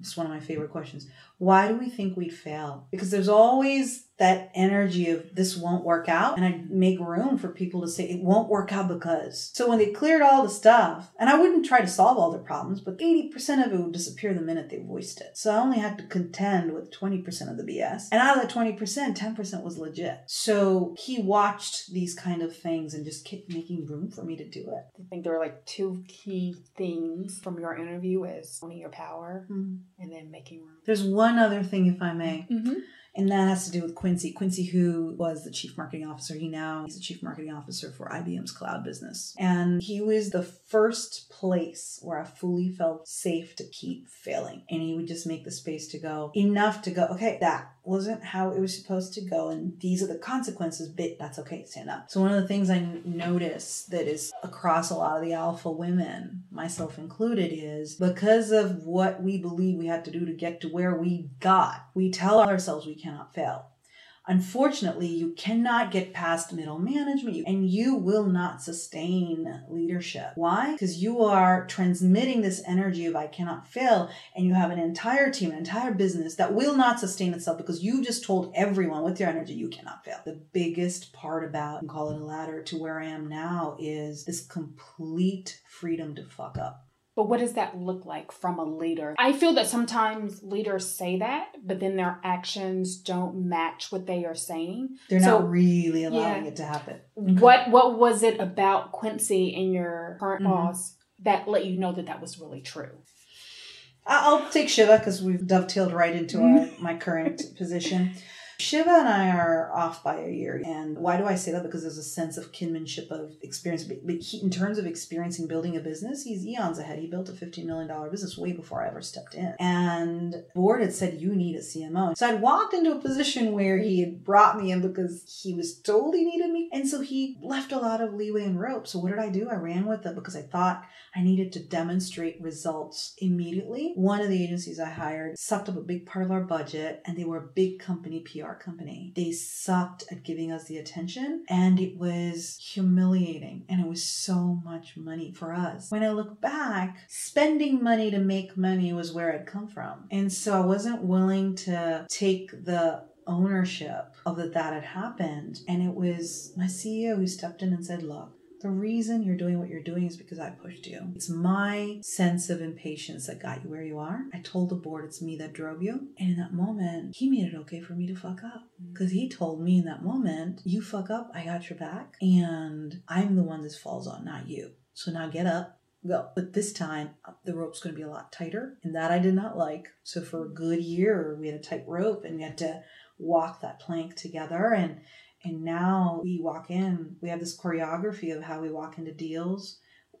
it's one of my favorite questions. Why do we think we'd fail? Because there's always that energy of this won't work out. And I make room for people to say it won't work out because. So when they cleared all the stuff, and I wouldn't try to solve all their problems, but 80% of it would disappear the minute they voiced it. So I only had to contend with 20% of the BS. And out of that 20%, 10% was legit. So he watched these kind of things and just kept making room for me to do it. I think there were like two key things from your interview is owning your power mm-hmm. and then making room. There's one other thing, if I may. Mm-hmm. And that has to do with Quincy. Quincy, who was the chief marketing officer, he now is the chief marketing officer for IBM's cloud business. And he was the first place where I fully felt safe to keep failing. And he would just make the space to go enough to go, okay, that wasn't how it was supposed to go. And these are the consequences, but that's okay, stand up. So one of the things I notice that is across a lot of the alpha women, myself included, is because of what we believe we had to do to get to where we got, we tell ourselves we cannot fail. Unfortunately, you cannot get past middle management and you will not sustain leadership. Why? Because you are transmitting this energy of I cannot fail, and you have an entire team, an entire business that will not sustain itself because you just told everyone with your energy you cannot fail. The biggest part about, and call it a ladder to where I am now, is this complete freedom to fuck up. But what does that look like from a leader? I feel that sometimes leaders say that, but then their actions don't match what they are saying. They're so, not really allowing yeah. it to happen. What what was it about Quincy and your current mm-hmm. boss that let you know that that was really true? I'll take Shiva because we've dovetailed right into our, my current position. Shiva and I are off by a year. And why do I say that? Because there's a sense of kinship of experience. But he, in terms of experiencing building a business, he's eons ahead. He built a $15 million business way before I ever stepped in. And board had said, you need a CMO. So I'd walked into a position where he had brought me in because he was told he needed me. And so he left a lot of leeway and rope. So what did I do? I ran with it because I thought I needed to demonstrate results immediately. One of the agencies I hired sucked up a big part of our budget and they were a big company PR company. They sucked at giving us the attention and it was humiliating and it was so much money for us. When I look back, spending money to make money was where I'd come from. And so I wasn't willing to take the ownership of that that had happened. And it was my CEO who stepped in and said, Look, the reason you're doing what you're doing is because I pushed you. It's my sense of impatience that got you where you are. I told the board it's me that drove you. And in that moment, he made it okay for me to fuck up. Mm. Because he told me in that moment, you fuck up, I got your back. And I'm the one this falls on, not you. So now get up, go. But this time, uh, the rope's going to be a lot tighter, and that I did not like. So for a good year, we had a tight rope, and we had to walk that plank together. And and now we walk in, we have this choreography of how we walk into deals,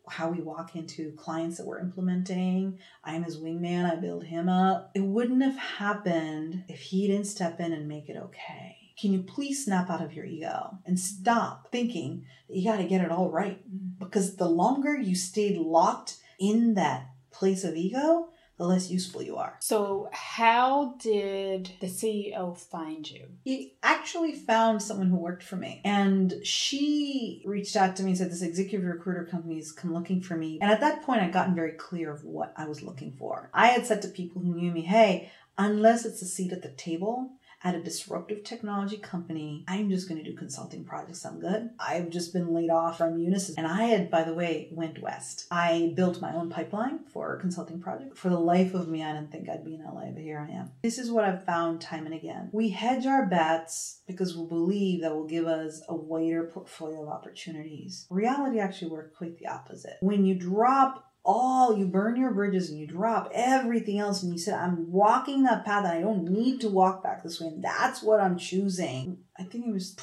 how we walk into clients that we're implementing. I'm his wingman, I build him up. It wouldn't have happened if he didn't step in and make it okay. Can you please snap out of your ego and stop thinking that you got to get it all right? Mm-hmm. Because the longer you stayed locked in that place of ego, the less useful you are. So, how did the CEO find you? He actually found someone who worked for me. And she reached out to me and said, This executive recruiter company has come looking for me. And at that point, I'd gotten very clear of what I was looking for. I had said to people who knew me, Hey, unless it's a seat at the table, at a disruptive technology company. I'm just going to do consulting projects. I'm good. I've just been laid off from Unisys. And I had, by the way, went west. I built my own pipeline for a consulting project. For the life of me, I didn't think I'd be in LA, but here I am. This is what I've found time and again. We hedge our bets because we believe that will give us a wider portfolio of opportunities. Reality actually worked quite the opposite. When you drop all you burn your bridges and you drop everything else and you said i'm walking that path and i don't need to walk back this way and that's what i'm choosing i think it was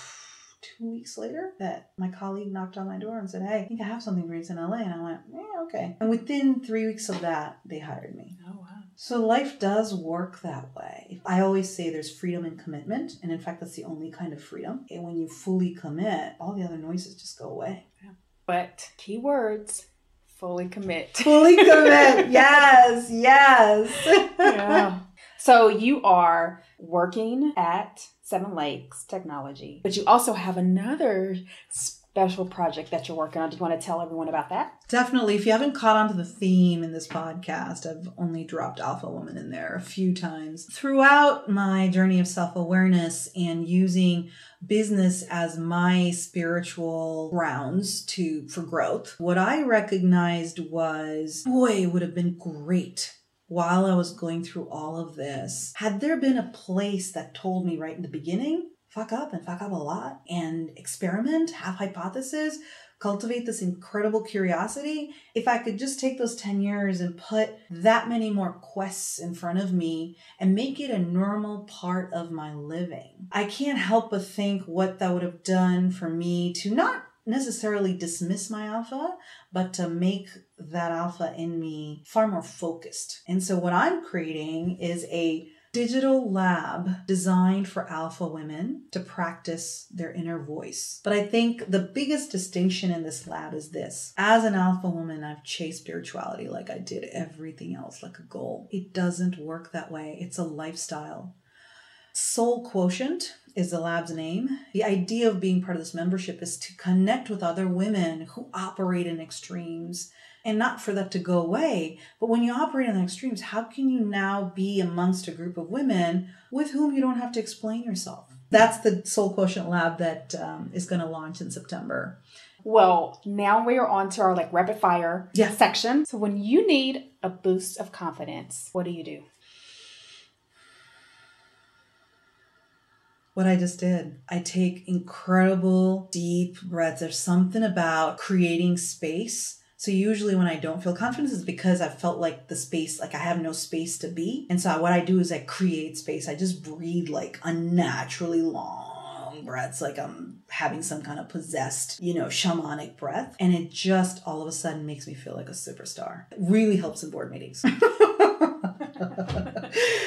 two weeks later that my colleague knocked on my door and said hey i think i have something for you in la and i went yeah okay and within three weeks of that they hired me oh wow so life does work that way. I always say there's freedom and commitment, and in fact, that's the only kind of freedom. And when you fully commit, all the other noises just go away. Yeah. But key words Fully commit. Fully commit. yes, yes. yeah. So you are working at Seven Lakes Technology, but you also have another special project that you're working on. Do you want to tell everyone about that? Definitely. If you haven't caught on to the theme in this podcast, I've only dropped Alpha Woman in there a few times. Throughout my journey of self awareness and using business as my spiritual grounds to for growth, what I recognized was boy, it would have been great while I was going through all of this. Had there been a place that told me right in the beginning, fuck up and fuck up a lot and experiment, have hypotheses, cultivate this incredible curiosity. If I could just take those 10 years and put that many more quests in front of me and make it a normal part of my living, I can't help but think what that would have done for me to not necessarily dismiss my alpha, but to make that alpha in me far more focused. And so, what I'm creating is a digital lab designed for alpha women to practice their inner voice. But I think the biggest distinction in this lab is this. As an alpha woman, I've chased spirituality like I did everything else, like a goal. It doesn't work that way, it's a lifestyle. Soul Quotient is the lab's name. The idea of being part of this membership is to connect with other women who operate in extremes and not for that to go away. But when you operate in the extremes, how can you now be amongst a group of women with whom you don't have to explain yourself? That's the Soul Quotient Lab that um, is going to launch in September. Well, now we are on to our like rapid fire yeah. section. So when you need a boost of confidence, what do you do? what I just did. I take incredible deep breaths. There's something about creating space. So usually when I don't feel confidence is because I felt like the space, like I have no space to be. And so what I do is I create space. I just breathe like unnaturally long breaths, like I'm having some kind of possessed, you know, shamanic breath. And it just all of a sudden makes me feel like a superstar. It really helps in board meetings.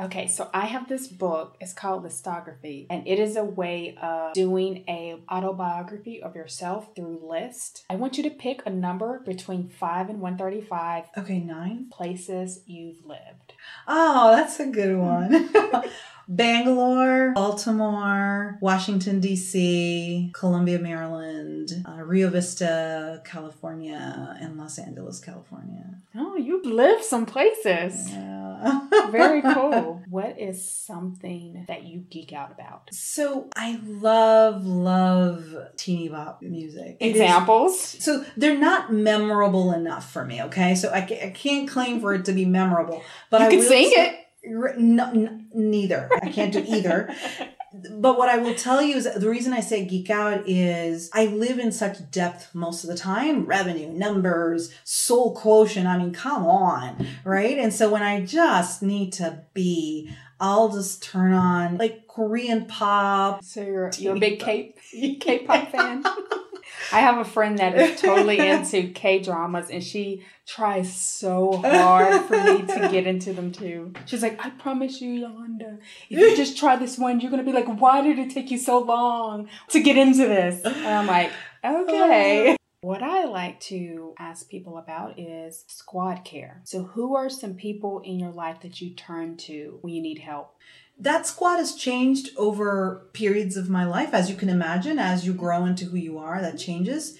Okay, so I have this book. It's called Listography, and it is a way of doing a autobiography of yourself through list. I want you to pick a number between 5 and 135. Okay, 9 places you've lived. Oh, that's a good one. Bangalore, Baltimore, Washington, D.C., Columbia, Maryland, uh, Rio Vista, California, and Los Angeles, California. Oh, you've lived some places. Yeah. Very cool. What is something that you geek out about? So I love, love teeny bop music. Examples? so they're not memorable enough for me, okay? So I, I can't claim for it to be memorable. But you I can sing it no, neither. I can't do either. but what I will tell you is the reason I say geek out is I live in such depth most of the time revenue, numbers, soul quotient. I mean, come on, right? And so when I just need to be, I'll just turn on like Korean pop. So you're, you're a big K K pop fan? I have a friend that is totally into K dramas and she tries so hard for me to get into them too. She's like, I promise you, Yolanda, if you just try this one, you're gonna be like, why did it take you so long to get into this? And I'm like, okay. What I like to ask people about is squad care. So, who are some people in your life that you turn to when you need help? That squad has changed over periods of my life as you can imagine as you grow into who you are that changes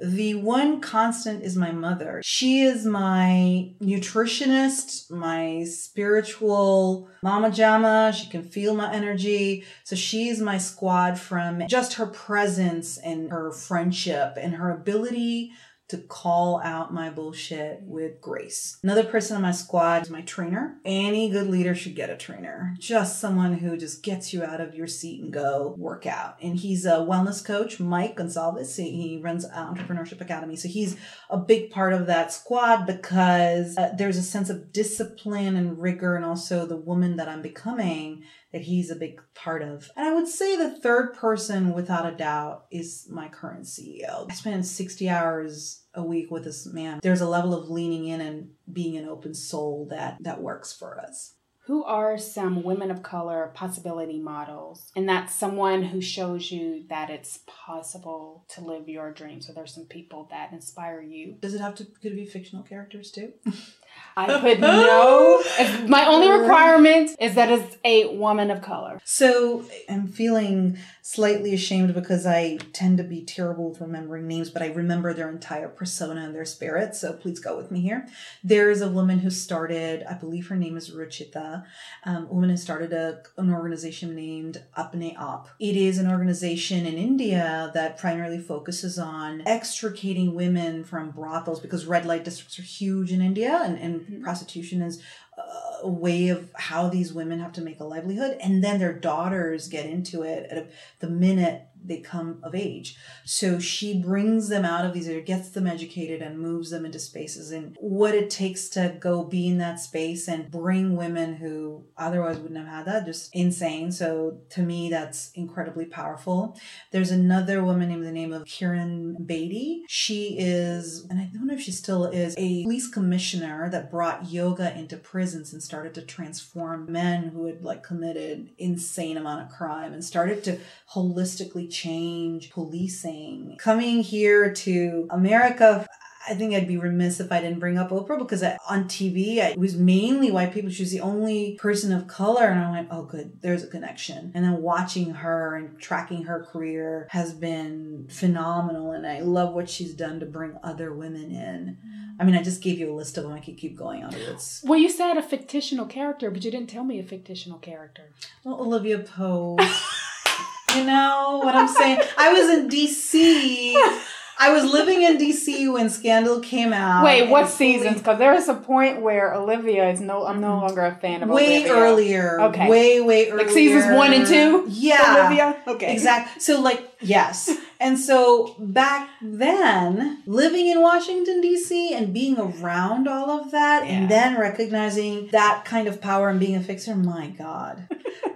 the one constant is my mother. She is my nutritionist, my spiritual mama jama. She can feel my energy. So she's my squad from just her presence and her friendship and her ability to call out my bullshit with grace. Another person on my squad is my trainer. Any good leader should get a trainer. Just someone who just gets you out of your seat and go work out. And he's a wellness coach, Mike Gonzalez. He runs Entrepreneurship Academy. So he's a big part of that squad because uh, there's a sense of discipline and rigor and also the woman that I'm becoming that he's a big part of. And I would say the third person, without a doubt, is my current CEO. I spend 60 hours a week with this man. There's a level of leaning in and being an open soul that that works for us. Who are some women of color possibility models? And that's someone who shows you that it's possible to live your dreams. So there's some people that inspire you. Does it have to could it be fictional characters too? I put no. My only requirement is that it's a woman of color. So I'm feeling slightly ashamed because I tend to be terrible with remembering names, but I remember their entire persona and their spirit. So please go with me here. There is a woman who started, I believe her name is Ruchita, um, a woman who started a, an organization named Apne Aap. It is an organization in India that primarily focuses on extricating women from brothels because red light districts are huge in India and, and mm-hmm. prostitution is a way of how these women have to make a livelihood and then their daughters get into it at the minute they come of age. So she brings them out of these, gets them educated and moves them into spaces and what it takes to go be in that space and bring women who otherwise wouldn't have had that, just insane. So to me, that's incredibly powerful. There's another woman named the name of Kiran Bedi. She is, and I don't know if she still is, a police commissioner that brought yoga into prisons and started to transform men who had like committed insane amount of crime and started to holistically change policing. Coming here to America, I think I'd be remiss if I didn't bring up Oprah because I, on TV, I, it was mainly white people. She was the only person of color. And I went, oh, good, there's a connection. And then watching her and tracking her career has been phenomenal. And I love what she's done to bring other women in. I mean, I just gave you a list of them. I could keep going on it. Well, you said a fictional character, but you didn't tell me a fictional character. Well, Olivia Pope. You know what I'm saying? I was in DC. I was living in DC when Scandal came out. Wait, what seasons? Because there is a point where Olivia is no. I'm no mm-hmm. longer a fan of Olivia. way Olivia. earlier. Okay, way way earlier. Like seasons one and two. Yeah, Olivia. Okay, exactly. So like yes, and so back then, living in Washington D.C. and being around all of that, yeah. and then recognizing that kind of power and being a fixer. My God,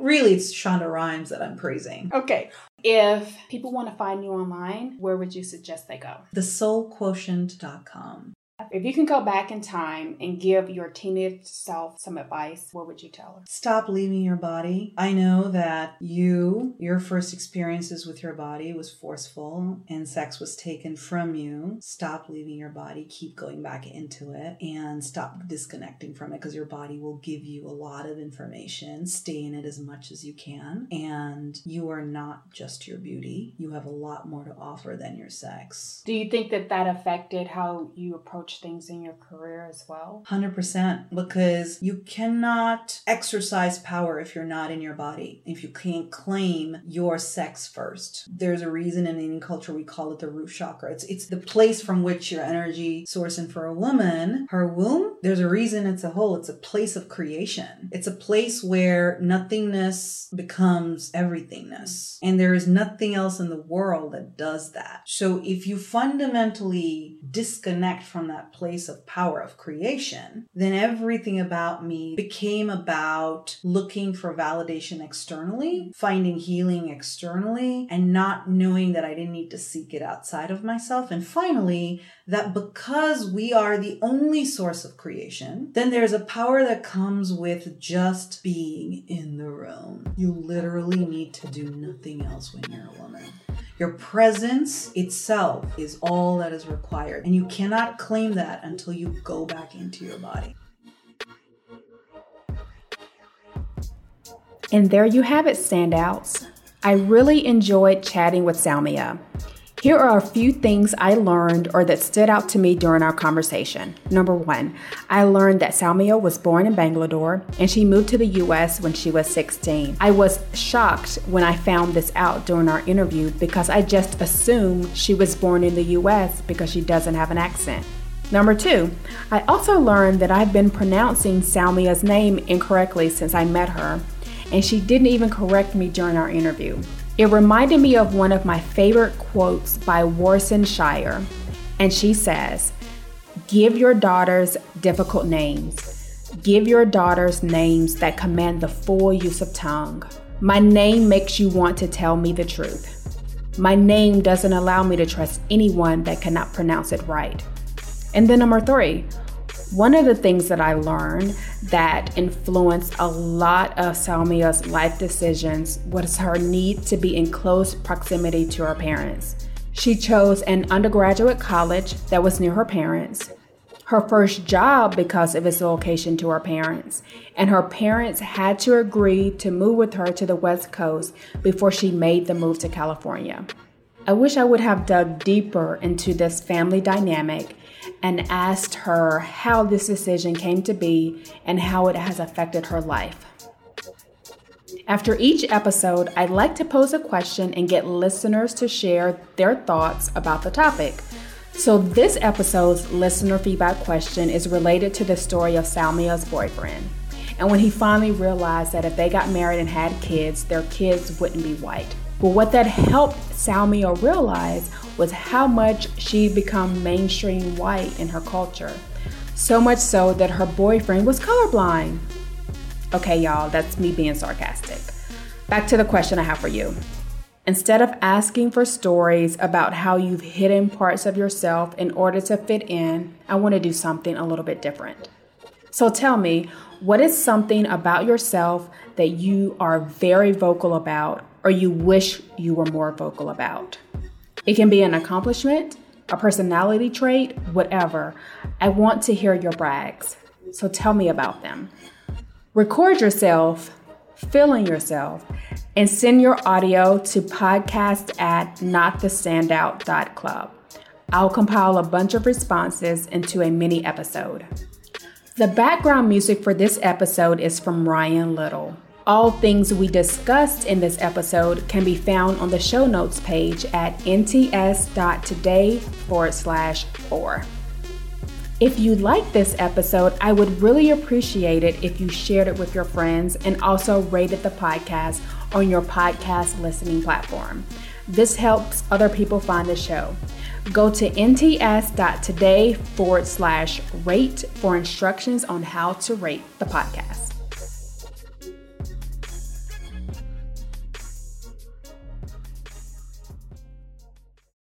really, it's Shonda Rhimes that I'm praising. Okay, if people want to find you online, where would you suggest they go? TheSoulQuotient.com. If you can go back in time and give your teenage self some advice, what would you tell her? Stop leaving your body. I know that you, your first experiences with your body was forceful and sex was taken from you. Stop leaving your body, keep going back into it, and stop disconnecting from it because your body will give you a lot of information. Stay in it as much as you can. And you are not just your beauty, you have a lot more to offer than your sex. Do you think that that affected how you approach things in your career as well? 100%. Because you cannot exercise power if you're not in your body, if you can't claim your sex first. There's a reason in Indian culture we call it the root chakra. It's, it's the place from which your energy source. And for a woman, her womb, there's a reason it's a hole. It's a place of creation. It's a place where nothingness becomes everythingness. And there is nothing else in the world that does that. So if you fundamentally disconnect from that place of power of creation, then everything about me became about looking for validation externally, finding healing externally, and not knowing that I didn't need to seek it outside of myself. And finally, that because we are the only source of creation, then there's a power that comes with just being in the room. You literally need to do nothing else when you're a woman. Your presence itself is all that is required, and you cannot claim that until you go back into your body. And there you have it, standouts. I really enjoyed chatting with Soumya. Here are a few things I learned or that stood out to me during our conversation. Number one, I learned that Soumya was born in Bangalore and she moved to the US when she was 16. I was shocked when I found this out during our interview because I just assumed she was born in the US because she doesn't have an accent. Number two, I also learned that I've been pronouncing Soumya's name incorrectly since I met her, and she didn't even correct me during our interview. It reminded me of one of my favorite quotes by Warsan Shire, and she says, Give your daughters difficult names. Give your daughters names that command the full use of tongue. My name makes you want to tell me the truth. My name doesn't allow me to trust anyone that cannot pronounce it right. And then number three, One of the things that I learned that influenced a lot of Soumya's life decisions was her need to be in close proximity to her parents. She chose an undergraduate college that was near her parents, her first job because of its location to her parents, and her parents had to agree to move with her to the West Coast before she made the move to California. I wish I would have dug deeper into this family dynamic and asked her how this decision came to be and how it has affected her life. After each episode, I'd like to pose a question and get listeners to share their thoughts about the topic. So, this episode's listener feedback question is related to the story of Soumya's boyfriend. And when he finally realized that if they got married and had kids, their kids wouldn't be white. But what that helped Salmia realize was how much she'd become mainstream white in her culture. So much so that her boyfriend was colorblind. Okay, y'all, that's me being sarcastic. Back to the question I have for you. Instead of asking for stories about how you've hidden parts of yourself in order to fit in, I want to do something a little bit different. So tell me, what is something about yourself that you are very vocal about or you wish you were more vocal about? It can be an accomplishment, a personality trait, whatever. I want to hear your brags. So tell me about them. Record yourself feeling yourself and send your audio to podcast at notthestandout.club. I'll compile a bunch of responses into a mini episode. The background music for this episode is from Ryan Little. All things we discussed in this episode can be found on the show notes page at nts.today forward slash four. If you like this episode, I would really appreciate it if you shared it with your friends and also rated the podcast on your podcast listening platform. This helps other people find the show. Go to nts.today forward slash rate for instructions on how to rate the podcast.